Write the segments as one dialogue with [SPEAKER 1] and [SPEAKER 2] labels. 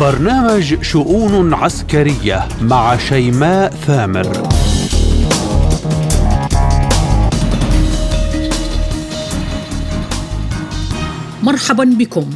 [SPEAKER 1] برنامج شؤون عسكرية مع شيماء ثامر.
[SPEAKER 2] مرحبا بكم.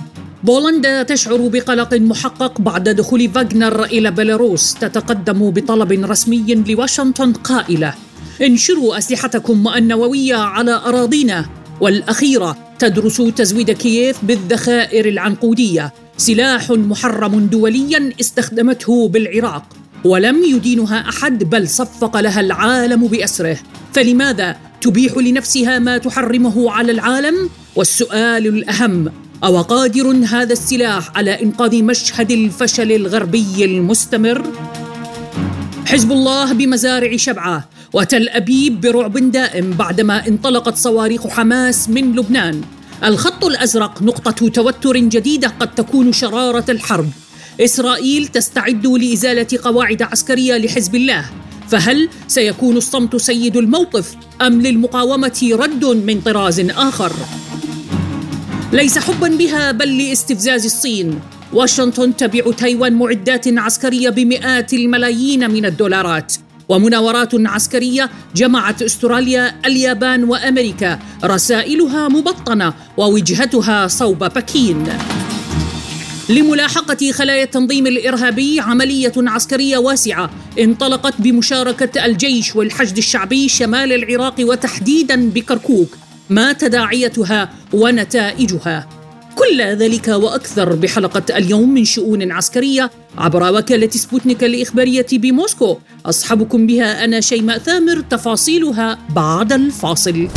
[SPEAKER 2] بولندا تشعر بقلق محقق بعد دخول فاغنر إلى بيلاروس. تتقدم بطلب رسمي لواشنطن قائلة انشروا أسلحتكم النووية على أراضينا. والأخيرة تدرس تزويد كييف بالذخائر العنقودية. سلاح محرم دوليا استخدمته بالعراق ولم يدينها أحد بل صفق لها العالم بأسره. فلماذا تبيح لنفسها ما تحرمه على العالم؟ والسؤال الأهم أو قادر هذا السلاح على إنقاذ مشهد الفشل الغربي المستمر؟ حزب الله بمزارع شبعة وتل أبيب برعب دائم بعدما انطلقت صواريخ حماس من لبنان. الخط الأزرق نقطة توتر جديدة قد تكون شرارة الحرب. إسرائيل تستعد لإزالة قواعد عسكرية لحزب الله. فهل سيكون الصمت سيد الموقف أم للمقاومة رد من طراز آخر؟ ليس حبا بها بل لاستفزاز الصين. واشنطن تبيع تايوان معدات عسكرية بمئات الملايين من الدولارات. ومناورات عسكرية جمعت استراليا اليابان وأمريكا. رسائلها مبطنة ووجهتها صوب بكين. لملاحقة خلايا التنظيم الإرهابي عملية عسكرية واسعة انطلقت بمشاركة الجيش والحشد الشعبي شمال العراق وتحديدا بكركوك ما تداعيتها ونتائجها. كل ذلك وأكثر بحلقة اليوم من شؤون عسكرية عبر وكالة سبوتنيك الإخبارية بموسكو. اصحبكم بها أنا شيماء ثامر تفاصيلها بعد الفاصل.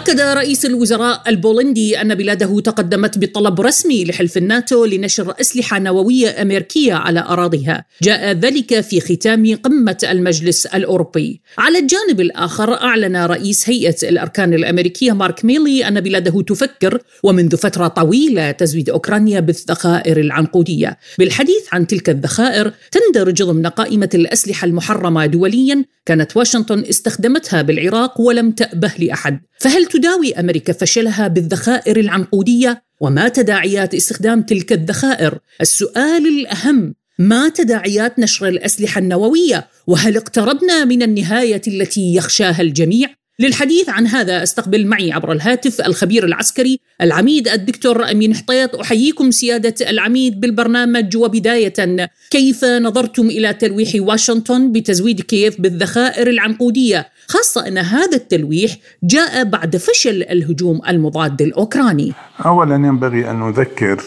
[SPEAKER 2] أكد رئيس الوزراء البولندي أن بلاده تقدمت بطلب رسمي لحلف الناتو لنشر أسلحة نووية أمريكية على أراضيها. جاء ذلك في ختام قمة المجلس الأوروبي. على الجانب الآخر أعلن رئيس هيئة الأركان الأمريكية مارك ميلي أن بلاده تفكر ومنذ فترة طويلة تزويد أوكرانيا بالذخائر العنقودية. بالحديث عن تلك الذخائر تندرج ضمن قائمة الأسلحة المحرمة دوليا كانت واشنطن استخدمتها بالعراق ولم تأبه لأحد. فهل تداوي أمريكا فشلها بالذخائر العنقودية؟ وما تداعيات استخدام تلك الذخائر؟ السؤال الأهم ما تداعيات نشر الأسلحة النووية؟ وهل اقتربنا من النهاية التي يخشاها الجميع؟ للحديث عن هذا استقبل معي عبر الهاتف الخبير العسكري العميد الدكتور أمين حطيط. أحييكم سيادة العميد بالبرنامج وبداية كيف نظرتم إلى تلويح واشنطن بتزويد كييف بالذخائر العنقودية؟ خاصة أن هذا التلويح جاء بعد فشل الهجوم المضاد الأوكراني.
[SPEAKER 3] اولا ينبغي أن نذكر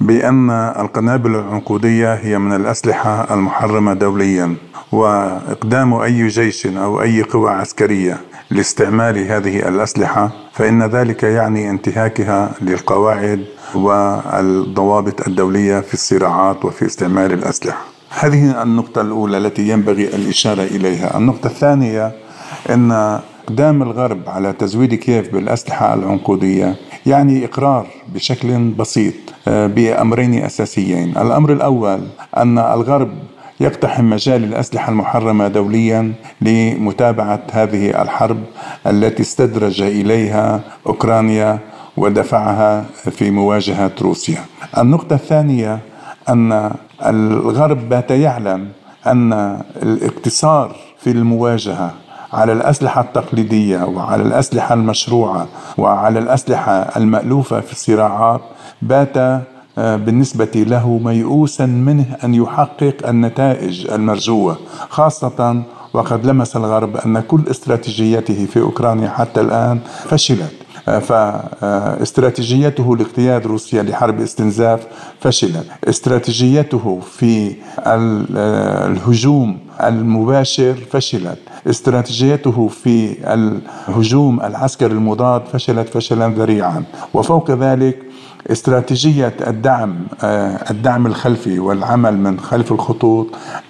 [SPEAKER 3] بأن القنابل العنقودية هي من الأسلحة المحرمة دوليا وإقدام أي جيش أو أي قوى عسكرية. لاستعمال هذه الأسلحة فإن ذلك يعني انتهاكها للقواعد والضوابط الدولية في الصراعات وفي استعمال الأسلحة. هذه النقطة الأولى التي ينبغي الإشارة إليها. النقطة الثانية أن إقدام الغرب على تزويد كييف بالأسلحة العنقودية يعني إقرار بشكل بسيط آه، بأمرين أساسيين، الأمر الأول أن الغرب يقتحم مجال الأسلحة المحرمة دوليا لمتابعة هذه الحرب التي استدرج إليها أوكرانيا ودفعها في مواجهة روسيا. النقطة الثانية أن الغرب بات يعلم أن الاقتصار في المواجهة على الأسلحة التقليدية وعلى الأسلحة المشروعة وعلى الأسلحة المألوفة في الصراعات بات بالنسبة له ميؤوسا منه أن يحقق النتائج المرجوة خاصة وقد لمس الغرب أن كل استراتيجيته في أوكرانيا حتى الآن فشلت. فاستراتيجيته لاقتياد روسيا لحرب استنزاف فشلت. استراتيجيته في الهجوم المباشر فشلت. استراتيجيته في الهجوم العسكري المضاد فشلت فشلا ذريعا. وفوق ذلك استراتيجية الدعم الدعم الخلفي والعمل من خلف الخطوط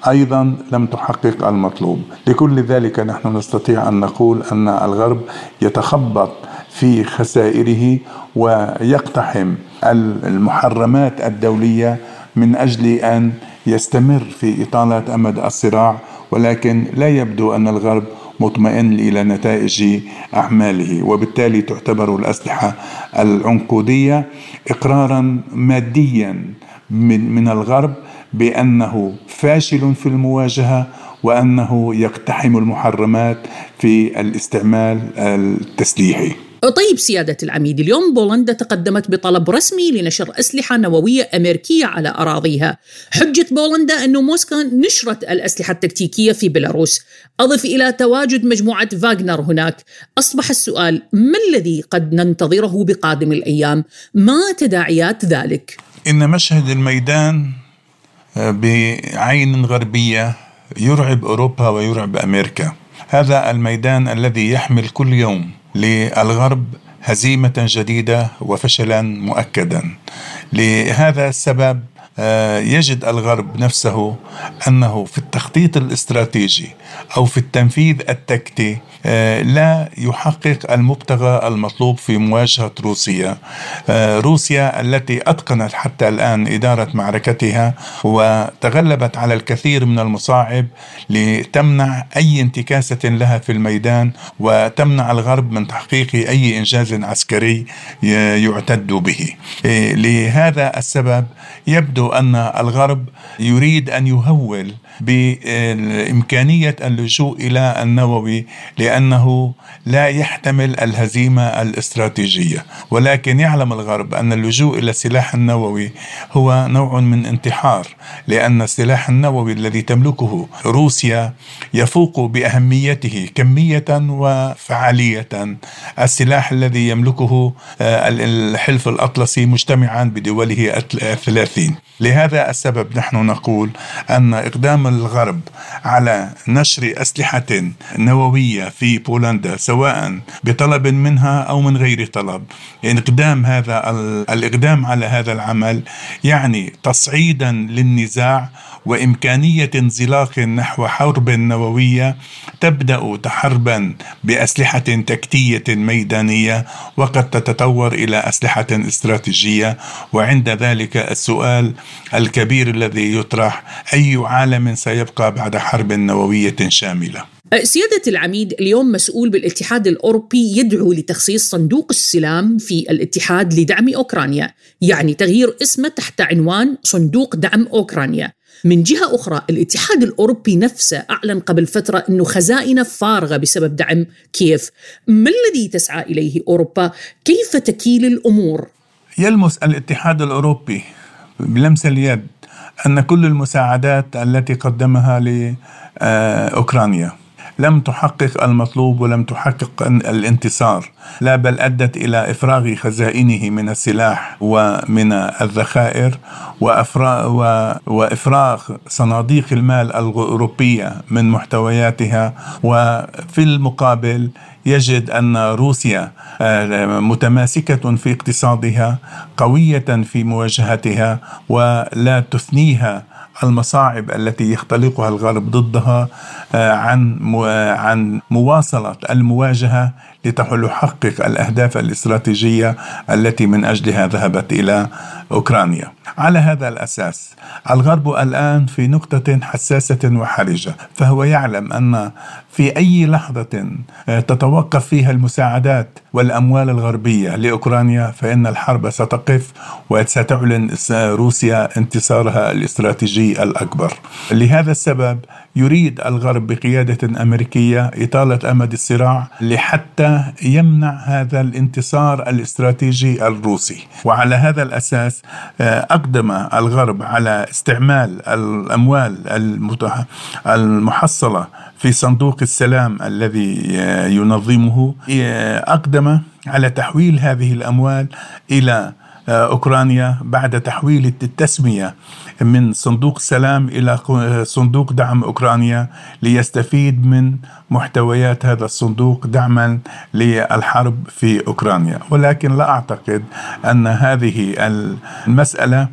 [SPEAKER 3] أيضا لم تحقق المطلوب. لكل ذلك نحن نستطيع أن نقول أن الغرب يتخبط في خسائره ويقتحم المحرمات الدولية من أجل أن يستمر في إطالة أمد الصراع ولكن لا يبدو أن الغرب مطمئن إلى نتائج أعماله وبالتالي تعتبر الأسلحة العنقودية إقرارا ماديا من, من الغرب بأنه فاشل في المواجهة وأنه يقتحم المحرمات في الاستعمال التسليحي.
[SPEAKER 2] طيب سيادة العميد. اليوم بولندا تقدمت بطلب رسمي لنشر أسلحة نووية أمريكية على أراضيها. حجة بولندا أن موسكا نشرت الأسلحة التكتيكية في بيلاروس. أضف إلى تواجد مجموعة فاغنر هناك. أصبح السؤال ما الذي قد ننتظره بقادم الأيام؟ ما تداعيات ذلك؟
[SPEAKER 3] إن مشهد الميدان آه، بعين غربية يرعب أوروبا ويرعب أمريكا. هذا الميدان الذي يحمل كل يوم للغرب هزيمة جديدة وفشلا مؤكدا. لهذا السبب يجد الغرب نفسه أنه في التخطيط الاستراتيجي أو في التنفيذ التكتي آه، لا يحقق المبتغى المطلوب في مواجهة روسيا. آه، روسيا التي أتقنت حتى الآن إدارة معركتها وتغلبت على الكثير من المصاعب لتمنع أي انتكاسة لها في الميدان وتمنع الغرب من تحقيق أي إنجاز عسكري يعتد به. لهذا السبب يبدو أن الغرب يريد أن يهول بإمكانية اللجوء إلى النووي لأنه لا يحتمل الهزيمة الاستراتيجية. ولكن يعلم الغرب أن اللجوء إلى السلاح النووي هو نوع من انتحار لأن السلاح النووي الذي تملكه روسيا يفوق بأهميته كمية وفعالية. السلاح الذي يملكه آه، الحلف الأطلسي مجتمعا بدوله الثلاثين. لهذا السبب نحن نقول أن إقدام الغرب على نشر أسلحة نووية في بولندا سواء بطلب منها أو من غير طلب. إقدام هذا الإقدام على هذا العمل يعني تصعيدا للنزاع وإمكانية انزلاق نحو حرب نووية تبدأ تحربا بأسلحة تكتية ميدانية وقد تتطور إلى أسلحة استراتيجية. وعند ذلك السؤال الكبير الذي يطرح أي عالم سيبقى بعد حرب نووية شاملة
[SPEAKER 2] سيادة العميد اليوم مسؤول بالاتحاد الأوروبي يدعو لتخصيص صندوق السلام في الاتحاد لدعم أوكرانيا يعني تغيير اسمه تحت عنوان صندوق دعم أوكرانيا من جهة أخرى الاتحاد الأوروبي نفسه أعلن قبل فترة أنه خزائنه فارغة بسبب دعم كييف ما الذي تسعى إليه أوروبا؟ كيف تكيل الأمور؟
[SPEAKER 3] يلمس الاتحاد الأوروبي بلمس اليد أن كل المساعدات التي قدمها لأوكرانيا. لم تحقق المطلوب ولم تحقق الانتصار لا بل أدت إلى إفراغ خزائنه من السلاح ومن الذخائر وإفراغ صناديق المال الأوروبية من محتوياتها. وفي المقابل يجد أن روسيا آه، متماسكة في اقتصادها قوية في مواجهتها ولا تثنيها المصاعب التي يختلقها الغرب ضدها آه، عن عن مواصلة المواجهة لتحقق الأهداف الاستراتيجية التي من أجلها ذهبت إلى أوكرانيا. على هذا الأساس الغرب الآن في نقطة حساسة وحرجة، فهو يعلم أن في أي لحظة آه، تتوقف فيها المساعدات والأموال الغربية لأوكرانيا فإن الحرب ستقف وستعلن روسيا انتصارها الاستراتيجي الأكبر. لهذا السبب يريد الغرب بقيادة أمريكية إطالة أمد الصراع لحتى يمنع هذا الانتصار الاستراتيجي الروسي، وعلى هذا الأساس آه، أقدم الغرب على استعمال الأموال المحصلة في صندوق السلام الذي آه، ينظمه آه، أقدم على تحويل هذه الأموال إلى أوكرانيا بعد تحويل التسمية من صندوق سلام إلى صندوق دعم أوكرانيا ليستفيد من محتويات هذا الصندوق دعما للحرب في أوكرانيا. ولكن لا أعتقد أن هذه المسألة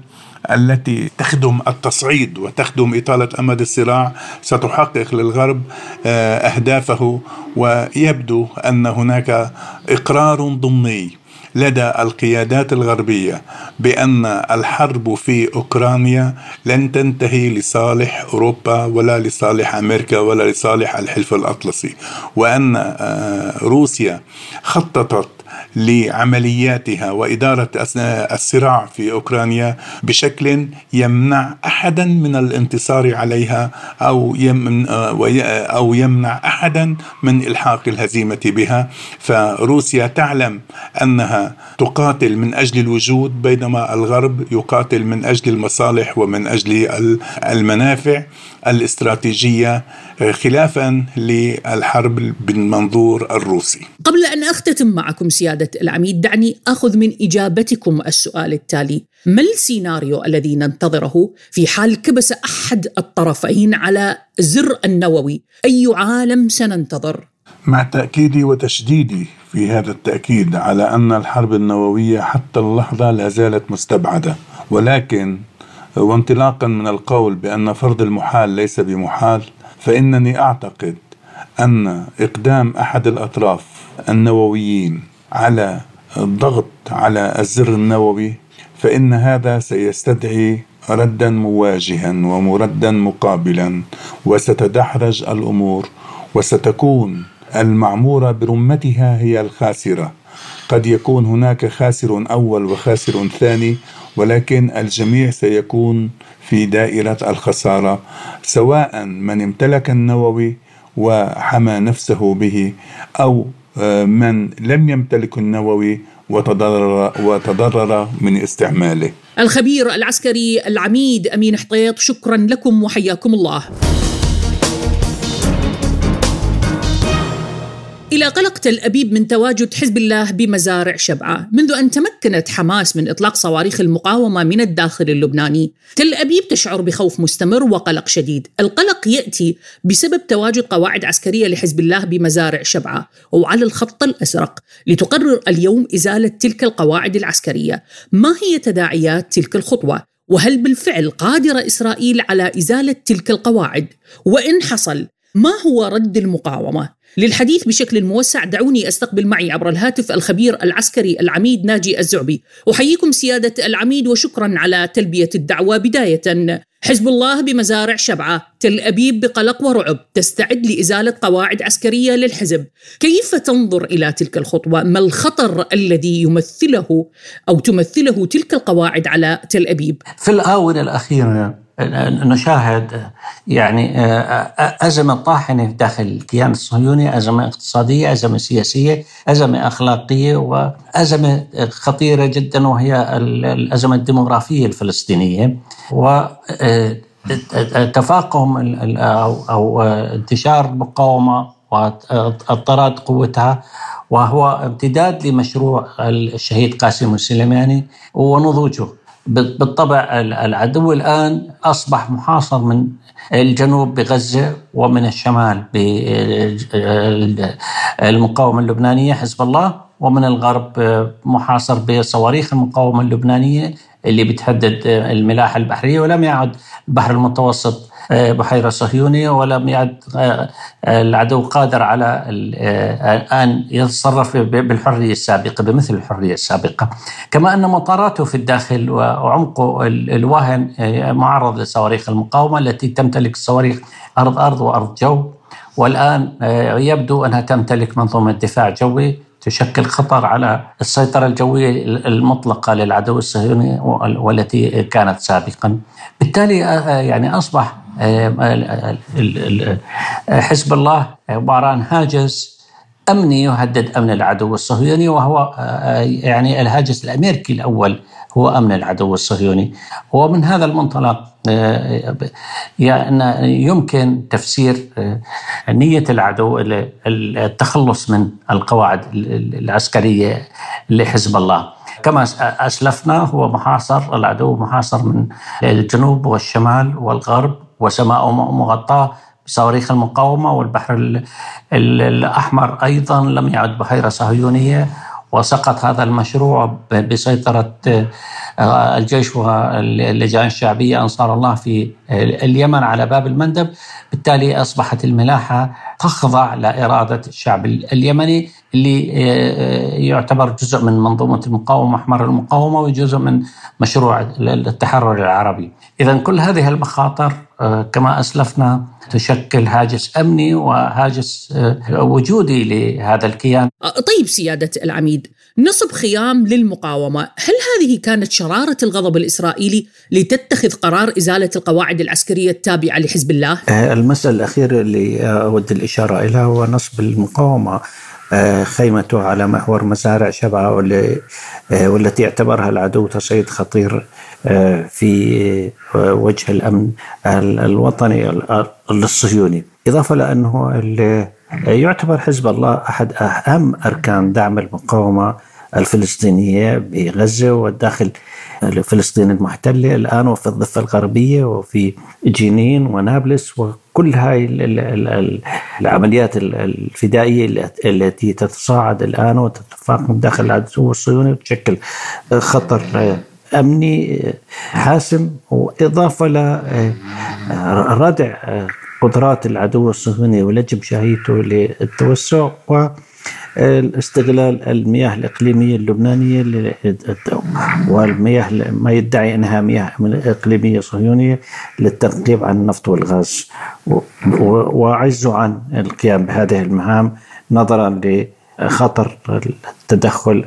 [SPEAKER 3] التي تخدم التصعيد وتخدم إطالة أمد الصراع ستحقق للغرب آه، أهدافه ويبدو أن هناك إقرار ضمني لدى القيادات الغربية بأن الحرب في أوكرانيا لن تنتهي لصالح أوروبا ولا لصالح أمريكا ولا لصالح الحلف الأطلسي وأن آه، روسيا خططت لعملياتها وإدارة الصراع في أوكرانيا بشكل يمنع أحدا من الانتصار عليها أو أو يمنع أحدا من إلحاق الهزيمة بها. فروسيا تعلم أنها تقاتل من أجل الوجود بينما الغرب يقاتل من أجل المصالح ومن أجل المنافع الاستراتيجية خلافا للحرب بالمنظور الروسي.
[SPEAKER 2] قبل أن أختتم معكم سيادة العميد دعني أخذ من إجابتكم السؤال التالي. ما السيناريو الذي ننتظره في حال كبس أحد الطرفين على زر النووي؟ أي عالم سننتظر؟
[SPEAKER 3] مع تأكيدي وتشديدي في هذا التأكيد على أن الحرب النووية حتى اللحظة لا زالت مستبعدة. ولكن وانطلاقا من القول بأن فرض المحال ليس بمحال فإنني أعتقد أن إقدام أحد الأطراف النوويين على الضغط على الزر النووي فإن هذا سيستدعي ردا مواجها ومردا مقابلا وستدحرج الأمور وستكون المعمورة برمتها هي الخاسرة. قد يكون هناك خاسر أول وخاسر ثاني ولكن الجميع سيكون في دائرة الخسارة سواء من امتلك النووي وحمى نفسه به أو من لم يمتلك النووي وتضرر وتضرر من استعماله.
[SPEAKER 2] الخبير العسكري العميد أمين حطيط شكرا لكم وحياكم الله. إلى قلق تل أبيب من تواجد حزب الله بمزارع شبعة منذ أن تمكنت حماس من إطلاق صواريخ المقاومة من الداخل اللبناني تل أبيب تشعر بخوف مستمر وقلق شديد القلق يأتي بسبب تواجد قواعد عسكرية لحزب الله بمزارع شبعة وعلى الخط الأزرق لتقرر اليوم إزالة تلك القواعد العسكرية ما هي تداعيات تلك الخطوة؟ وهل بالفعل قادرة إسرائيل على إزالة تلك القواعد؟ وإن حصل ما هو رد المقاومة؟ للحديث بشكل موسع دعوني أستقبل معي عبر الهاتف الخبير العسكري العميد ناجي الزعبي. أحييكم سيادة العميد وشكرا على تلبية الدعوة بداية. حزب الله بمزارع شبعة، تل أبيب بقلق ورعب تستعد لإزالة قواعد عسكرية للحزب. كيف تنظر إلى تلك الخطوة؟ ما الخطر الذي يمثله أو تمثله تلك القواعد على تل أبيب؟
[SPEAKER 4] في الآونة الأخيرة نشاهد يعني أزمة طاحنة داخل الكيان الصهيوني أزمة اقتصادية أزمة سياسية أزمة أخلاقية وأزمة خطيرة جدا وهي الأزمة الديموغرافية الفلسطينية. وتفاقم أو انتشار المقاومة واضطراد قوتها وهو امتداد لمشروع الشهيد قاسم السليماني ونضوجه. بالطبع العدو الآن أصبح محاصر من الجنوب بغزة ومن الشمال بالمقاومة اللبنانية حزب الله ومن الغرب محاصر بصواريخ المقاومة اللبنانية اللي بتهدد الملاحة البحرية ولم يعد البحر المتوسط بحيرة صهيونية ولم يعد آه، العدو قادر على آه، أن يتصرف بالحرية السابقة بمثل الحرية السابقة. كما أن مطاراته في الداخل وعمقه الواهن معرض لصواريخ المقاومة التي تمتلك الصواريخ أرض أرض وأرض جو. والآن يبدو أنها تمتلك منظومة دفاع جوي. تشكل خطر على السيطرة الجوية المطلقة للعدو الصهيوني والتي كانت سابقا. بالتالي يعني أصبح حزب الله عباره عن هاجس أمني يهدد أمن العدو الصهيوني وهو يعني الهاجس الأمريكي الأول هو أمن العدو الصهيوني. ومن هذا المنطلق يعني يمكن تفسير نية العدو التخلص من القواعد العسكرية لحزب الله. كما أسلفنا هو محاصر العدو محاصر من الجنوب والشمال والغرب وسماء مغطاة بصواريخ المقاومة والبحر الأحمر أيضا لم يعد بحيرة صهيونية وسقط هذا المشروع بسيطرة الجيش واللجان الشعبية أنصار الله في اليمن على باب المندب. بالتالي أصبحت الملاحة تخضع لإرادة الشعب اليمني اللي يعتبر جزء من منظومة المقاومة أحمر المقاومة وجزء من مشروع التحرر العربي إذا كل هذه المخاطر كما أسلفنا تشكل هاجس أمني وهاجس وجودي لهذا الكيان
[SPEAKER 2] طيب سيادة العميد نصب خيام للمقاومة هل هذه كانت شرارة الغضب الإسرائيلي لتتخذ قرار إزالة القواعد العسكرية التابعة لحزب الله؟
[SPEAKER 5] المسألة الأخيرة اللي أود الإشارة إليها هو نصب المقاومة خيمته على محور مزارع شبعة والتي اعتبرها العدو تصعيد خطير في وجه الأمن الوطني الصهيوني إضافة لأنه يعتبر حزب الله أحد أهم أركان دعم المقاومة الفلسطينية بغزة والداخل فلسطين المحتلة الآن وفي الضفة الغربية وفي جنين ونابلس وكل هاي العمليات الفدائية التي تتصاعد الآن وتتفاقم داخل العدو الصهيوني وتشكل خطر أمني حاسم وإضافة لردع قدرات العدو الصهيوني ولجم شهيته للتوسع. و استغلال المياه الإقليمية اللبنانية والمياه ما يدعي أنها مياه إقليمية صهيونية للتنقيب عن النفط والغاز. وعجزوا عن القيام بهذه المهام نظرا لخطر التدخل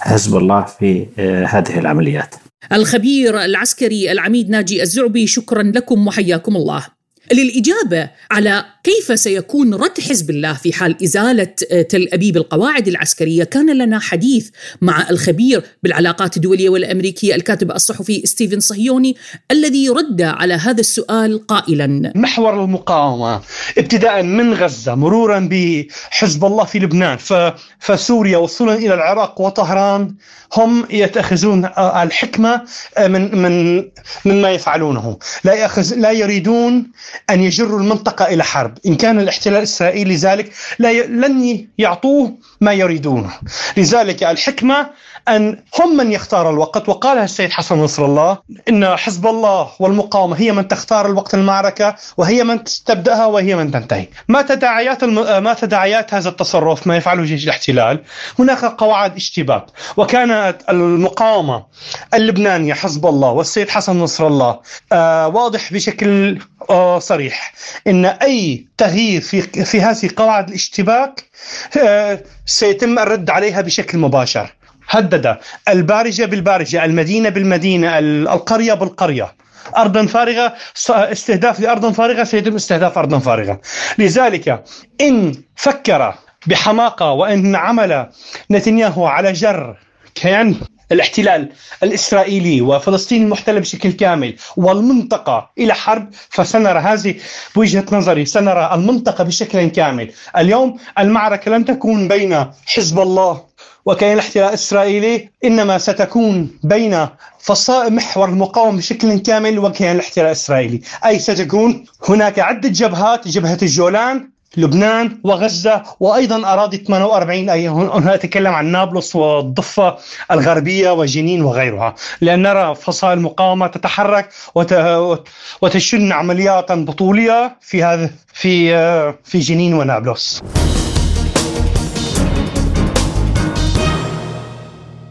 [SPEAKER 5] حزب الله في هذه العمليات.
[SPEAKER 2] الخبير العسكري العميد ناجي الزعبي شكرا لكم وحياكم الله. للإجابة على كيف سيكون رد حزب الله في حال إزالة تل أبيب القواعد العسكرية. كان لنا حديث مع الخبير بالعلاقات الدولية والأمريكية الكاتب الصحفي ستيفن صهيوني الذي رد على هذا السؤال قائلا.
[SPEAKER 6] محور المقاومة ابتداء من غزة مرورا بحزب الله في لبنان فسوريا وصولا إلى العراق وطهران هم يتخذون الحكمة من من مما يفعلونه. لا يأخذ لا يريدون أن يجروا المنطقة إلى حرب. إن كان الاحتلال الإسرائيلي ذلك لا ي... لن يعطوه ما يريدونه. لذلك الحكمة أن هم من يختار الوقت وقالها السيد حسن نصر الله إن حزب الله والمقاومة هي من تختار الوقت المعركة وهي من تبدأها وهي من تنتهي. ما تداعيات الم... ما تداعيات هذا التصرف؟ ما يفعله جيش الاحتلال. هناك قواعد اشتباك. وكانت المقاومة اللبنانية حزب الله والسيد حسن نصر الله آه واضح بشكل آه صريح إن أي تغيير في في هذه قواعد الاشتباك آه سيتم الرد عليها بشكل مباشر. هدد البارجة بالبارجة المدينة بالمدينة القرية بالقرية. ارضا فارغة استهداف لأرض فارغة سيتم استهداف ارضا فارغة. لذلك إن فكر بحماقة وإن عمل نتنياهو على جر كيان الاحتلال الإسرائيلي وفلسطين المحتلة بشكل كامل والمنطقة إلى حرب فسنرى هذه بوجهة نظري سنرى المنطقة بشكل كامل. اليوم المعركة لن تكون بين حزب الله وكيان الاحتلال الإسرائيلي إنما ستكون بين فصائل محور المقاومة بشكل كامل وكيان الاحتلال الإسرائيلي، أي ستكون؟ هناك عدة جبهات، جبهة الجولان لبنان وغزة وأيضا أراضي 48 أي هنا أتكلم عن نابلس والضفة الغربية وجنين وغيرها. لأن نرى فصائل المقاومة تتحرك وتشن عمليات بطولية في هذا في في جنين ونابلس.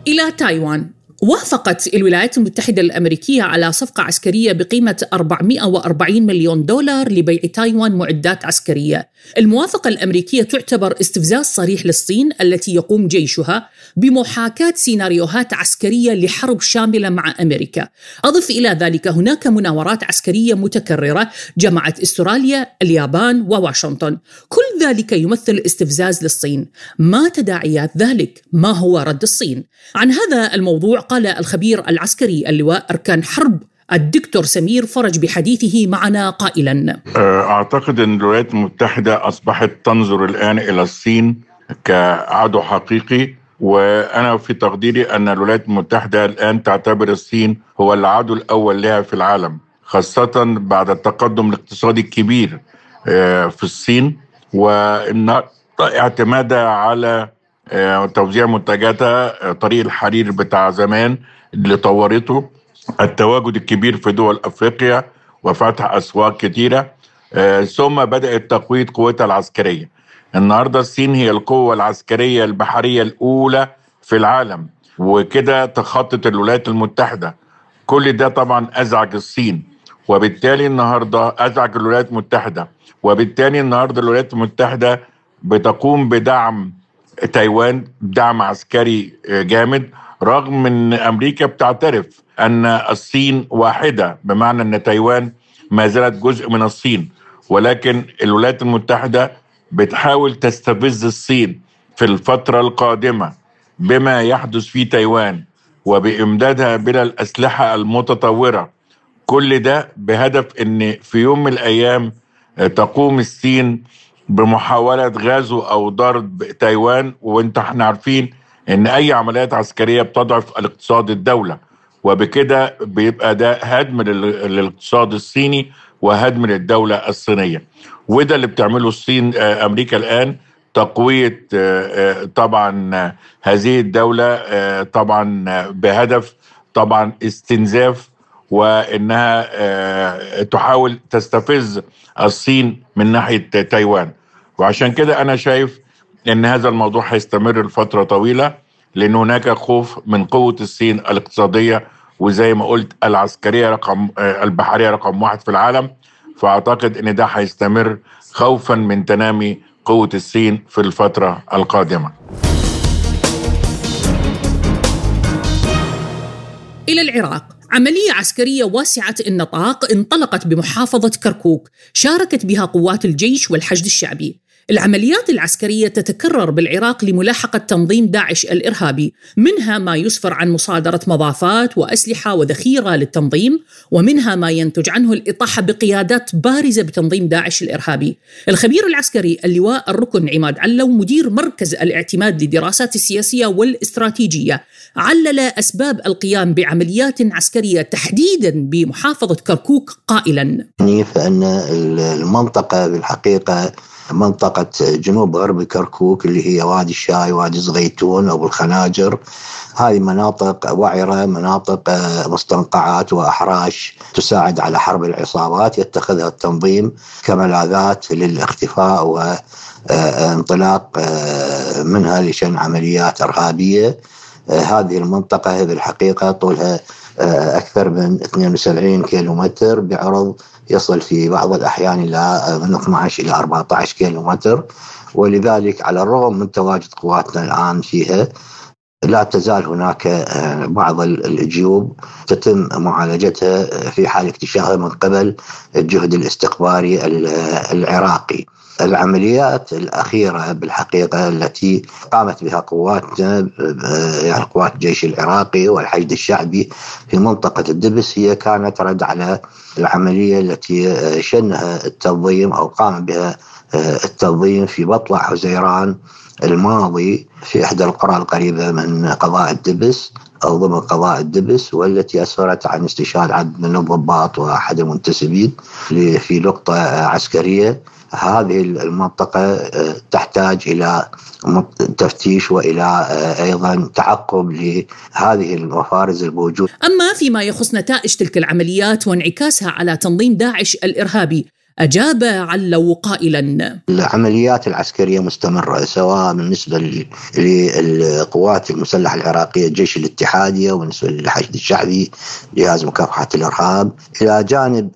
[SPEAKER 2] إلى تايوان. وافقت الولايات المتحدة الأمريكية على صفقة عسكرية بقيمة 440 مليون دولار لبيع تايوان معدات عسكرية. الموافقة الأمريكية تعتبر استفزاز صريح للصين التي يقوم جيشها بمحاكاة سيناريوهات عسكرية لحرب شاملة مع أمريكا. أضف إلى ذلك هناك مناورات عسكرية متكررة جمعت استراليا، اليابان وواشنطن. كل ذلك يمثل استفزاز للصين. ما تداعيات ذلك؟ ما هو رد الصين؟ عن هذا الموضوع قال الخبير العسكري اللواء أركان حرب الدكتور سمير فرج بحديثه معنا قائلا.
[SPEAKER 7] أعتقد أن الولايات المتحدة أصبحت تنظر الآن إلى الصين كعدو حقيقي وأنا في تقديري أن الولايات المتحدة الآن تعتبر الصين هو العدو الأول لها في العالم خاصة بعد التقدم الاقتصادي الكبير في الصين وإن اعتمادها على توزيع منتجاتها طريق الحرير بتاع زمان اللي طورته التواجد الكبير في دول أفريقيا وفتح أسواق كثيره ثم بدأت تقوية قوتها العسكرية. النهارده الصين هي القوة العسكرية البحرية الأولى في العالم وكده تخطط الولايات المتحدة. كل ده طبعا أزعج الصين وبالتالي النهارده أزعج الولايات المتحدة وبالتالي النهارده الولايات المتحدة بتقوم بدعم تايوان دعم عسكري جامد رغم إن أمريكا بتعترف أن الصين واحدة بمعنى إن تايوان ما زالت جزء من الصين. ولكن الولايات المتحدة بتحاول تستفز الصين في الفترة القادمة بما يحدث في تايوان وبإمدادها بلا الأسلحة المتطورة. كل ده بهدف إن في يوم من الأيام تقوم الصين بمحاولة غزو أو ضرب تايوان وإنت إحنا عارفين إن أي عمليات عسكرية بتضعف الاقتصاد الدولة. وبكده بيبقى ده هدم للاقتصاد الصيني وهدم للدولة الصينية. وده اللي بتعمله الصين أمريكا الآن. تقوية طبعا هذه الدولة طبعا بهدف طبعا استنزاف وإنها تحاول تستفز الصين من ناحية تايوان. وعشان كده أنا شايف إن هذا الموضوع هيستمر لفترة طويلة لأن هناك خوف من قوة الصين الاقتصادية وزي ما قلت العسكرية رقم البحرية رقم واحد في العالم فأعتقد إن ده هيستمر خوفا من تنامي قوة الصين في الفترة القادمة.
[SPEAKER 2] إلى العراق عملية عسكرية واسعة النطاق انطلقت بمحافظة كركوك شاركت بها قوات الجيش والحشد الشعبي العمليات العسكرية تتكرر بالعراق لملاحقة تنظيم داعش الإرهابي منها ما يسفر عن مصادرة مضافات وأسلحة وذخيرة للتنظيم ومنها ما ينتج عنه الإطاحة بقيادات بارزة بتنظيم داعش الإرهابي. الخبير العسكري اللواء الركن عماد علو مدير مركز الاعتماد للدراسات السياسية والاستراتيجية علل أسباب القيام بعمليات عسكرية تحديدا بمحافظة كركوك قائلا.
[SPEAKER 8] فأن المنطقة بالحقيقة منطقة جنوب غرب كركوك اللي هي وادي الشاي وادي زغيتون أو الخناجر هذه مناطق وعرة مناطق مستنقعات وأحراش تساعد على حرب العصابات يتخذها التنظيم كملاذات للاختفاء وانطلاق منها لشن عمليات إرهابية. هذه المنطقة بالحقيقة طولها أكثر من 72 كيلومتر بعرض يصل في بعض الأحيان إلى من 12 إلى 14 كيلومتر. ولذلك على الرغم من تواجد قواتنا الآن فيها لا تزال هناك بعض الجيوب تتم معالجتها في حال اكتشافها من قبل الجهد الاستخباري العراقي. العمليات الأخيرة بالحقيقة التي قامت بها قواتنا يعني قوات الجيش العراقي والحشد الشعبي في منطقة الدبس هي كانت رد على العملية التي شنها التنظيم أو قام بها التنظيم في بطلع حزيران الماضي في إحدى القرى القريبة من قضاء الدبس أو ضمن قضاء الدبس والتي أسفرت عن استشهاد عدد من الضباط وأحد المنتسبين في لقطة عسكرية. هذه المنطقة تحتاج إلى تفتيش وإلى أيضا تعقب لهذه المفارز الموجودة
[SPEAKER 2] أما فيما يخص نتائج تلك العمليات وانعكاسها على تنظيم داعش الإرهابي أجاب علو قائلا
[SPEAKER 8] العمليات العسكرية مستمرة سواء بالنسبة للقوات المسلحة العراقية الجيش الاتحادي وبالنسبة للحشد الشعبي جهاز مكافحة الإرهاب. إلى جانب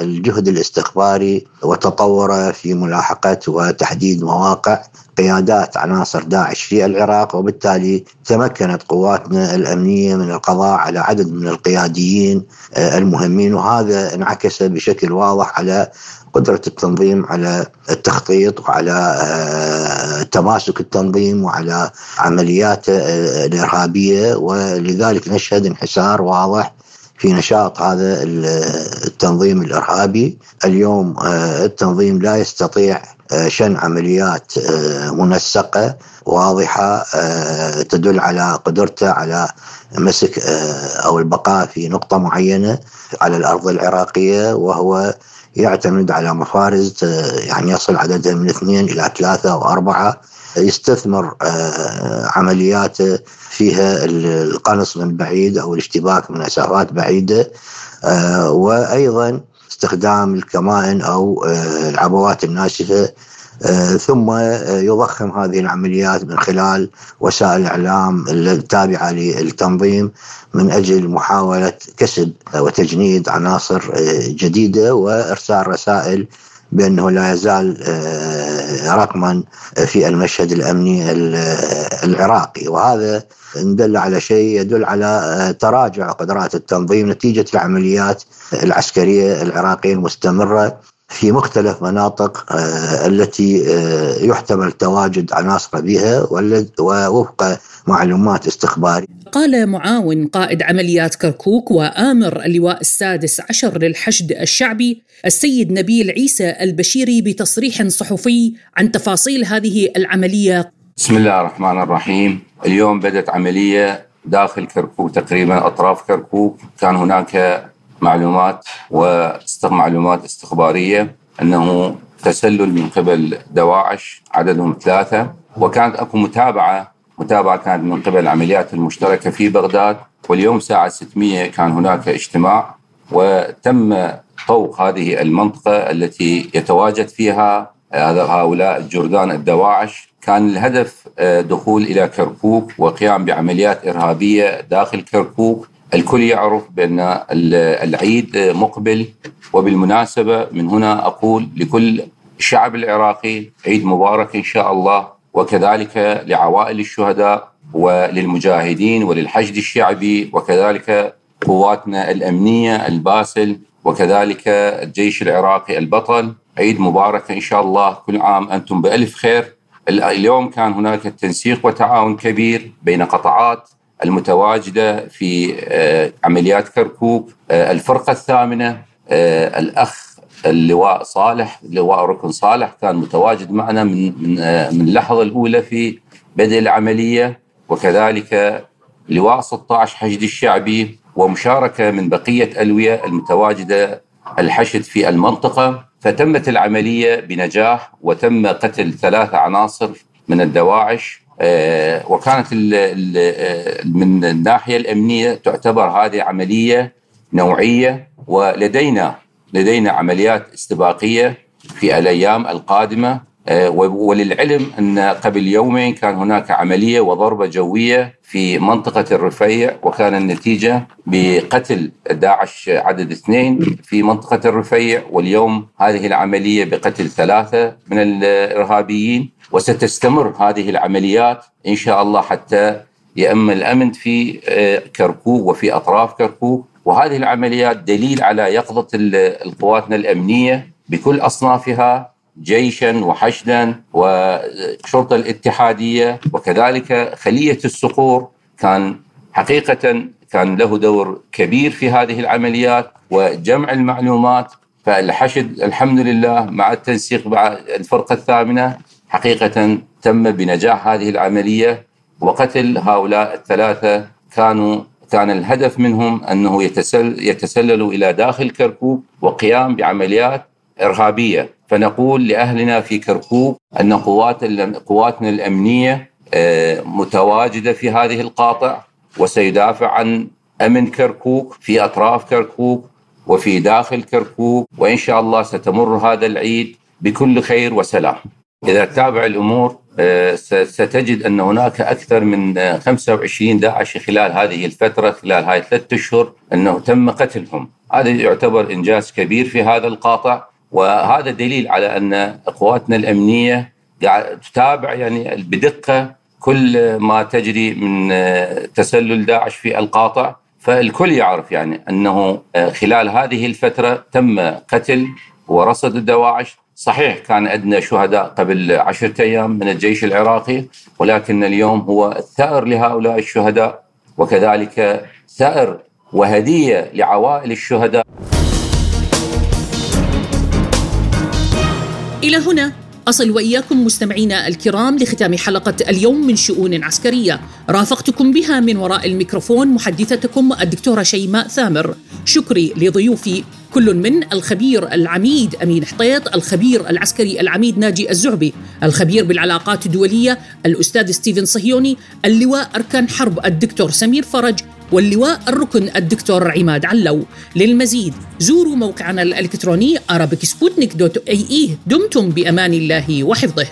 [SPEAKER 8] الجهد الاستخباري وتطوره في ملاحقة وتحديد مواقع قيادات عناصر داعش في العراق وبالتالي تمكنت قواتنا الأمنية من القضاء على عدد من القياديين المهمين. وهذا انعكس بشكل واضح على قدرة التنظيم على التخطيط وعلى تماسك التنظيم وعلى عملياته الإرهابية ولذلك نشهد انحسار واضح في نشاط هذا التنظيم الإرهابي. اليوم التنظيم لا يستطيع شن عمليات منسقة واضحة تدل على قدرته على مسك أو البقاء في نقطة معينة على الأرض العراقية وهو يعتمد على مفارز يعني يصل عددها من اثنين إلى ثلاثة أو أربعة. يستثمر عملياته فيها القنص من بعيد أو الاشتباك من مسافات بعيدة وأيضا استخدام الكمائن أو العبوات الناشفة آه، ثم يضخم هذه العمليات من خلال وسائل الاعلام التابعة للتنظيم من أجل محاولة كسب وتجنيد عناصر آه، جديدة وإرسال رسائل بأنه لا يزال آه، رقما في المشهد الأمني العراقي. وهذا دل على شيء يدل على تراجع قدرات التنظيم نتيجة العمليات العسكرية العراقية المستمرة. في مختلف مناطق آه، التي آه، يحتمل تواجد عناصر بها ووفق معلومات استخبارية.
[SPEAKER 2] قال معاون قائد عمليات كركوك وآمر اللواء السادس عشر للحشد الشعبي السيد نبيل عيسى البشيري بتصريح صحفي عن تفاصيل هذه العملية.
[SPEAKER 9] بسم الله الرحمن الرحيم. اليوم بدأت عملية داخل كركوك تقريبا أطراف كركوك. كان هناك معلومات معلومات استخبارية أنه تسلل من قبل دواعش عددهم ثلاثة وكانت أكو متابعة متابعة كانت من قبل العمليات المشتركة في بغداد واليوم الساعة 600 كان هناك اجتماع وتم طوق هذه المنطقة التي يتواجد فيها هؤلاء الجردان الدواعش. كان الهدف آه، دخول إلى كركوك وقيام بعمليات إرهابية داخل كركوك الكل يعرف بأن العيد مقبل وبالمناسبة من هنا أقول لكل الشعب العراقي عيد مبارك إن شاء الله وكذلك لعوائل الشهداء وللمجاهدين وللحشد الشعبي وكذلك قواتنا الأمنية الباسل وكذلك الجيش العراقي البطل. عيد مبارك إن شاء الله كل عام أنتم بألف خير. اليوم كان هناك تنسيق وتعاون كبير بين قطاعات المتواجدة في آه، عمليات كركوك آه، الفرقة الثامنة آه، الأخ اللواء صالح لواء ركن صالح كان متواجد معنا من من من اللحظة الأولى في بدء العملية. وكذلك لواء 16 حشد الشعبي ومشاركة من بقية ألوية المتواجدة الحشد في المنطقة. فتمت العملية بنجاح وتم قتل ثلاثة عناصر من الدواعش. وكانت آه، من الناحية الأمنية تعتبر هذه عملية نوعية ولدينا لدينا عمليات استباقية في الأيام القادمة. آه، وللعلم أن قبل يومين كان هناك عملية وضربة جوية في منطقة الرفيع وكان النتيجة بقتل داعش عدد اثنين في منطقة الرفيع. واليوم هذه العملية بقتل ثلاثة من الإرهابيين. وستستمر هذه العمليات إن شاء الله حتى يأمن الأمن في آه، كركوك وفي أطراف كركوك. وهذه العمليات دليل على يقظة القواتنا الأمنية بكل أصنافها جيشا وحشدا وشرطة الاتحادية. وكذلك خلية الصقور كان حقيقة كان له دور كبير في هذه العمليات. وجمع المعلومات فالحشد الحمد لله مع التنسيق مع الفرقة الثامنة حقيقة تم بنجاح هذه العملية وقتل هؤلاء الثلاثة كانوا كان الهدف منهم أنه يتسل يتسللوا إلى داخل كركوك وقيام بعمليات إرهابية. فنقول لأهلنا في كركوك أن قوات قواتنا الأمنية آه، متواجدة في هذه القاطع وسيدافع عن أمن كركوك في أطراف كركوك وفي داخل كركوك وإن شاء الله ستمر هذا العيد بكل خير وسلام. إذا تتابع الأمور آه، ستجد أن هناك أكثر من 25 داعش خلال هذه الفترة خلال هاي ثلاثة أشهر أنه تم قتلهم. هذا يعتبر إنجاز كبير في هذا القاطع. وهذا دليل على أن قواتنا الأمنية تتابع يعني بدقة كل ما تجري من آه، تسلل داعش في القاطع. فالكل يعرف يعني أنه آه، خلال هذه الفترة تم قتل ورصد الدواعش. صحيح كان عندنا شهداء قبل عشرة أيام من الجيش العراقي ولكن اليوم هو الثأر لهؤلاء الشهداء وكذلك ثأر وهدية لعوائل الشهداء.
[SPEAKER 2] إلى هنا. أصل وإياكم مستمعينا الكرام لختام حلقة اليوم من شؤون عسكرية. رافقتكم بها من وراء الميكروفون محدثتكم الدكتورة شيماء ثامر. شكري لضيوفي كل من الخبير العميد أمين حطيط الخبير العسكري العميد ناجي الزعبي الخبير بالعلاقات الدولية الأستاذ ستيفن صهيوني اللواء أركان حرب الدكتور سمير فرج واللواء الركن الدكتور عماد علو. للمزيد زوروا موقعنا الإلكتروني arabicsputnik.ae دمتم بأمان الله وحفظه.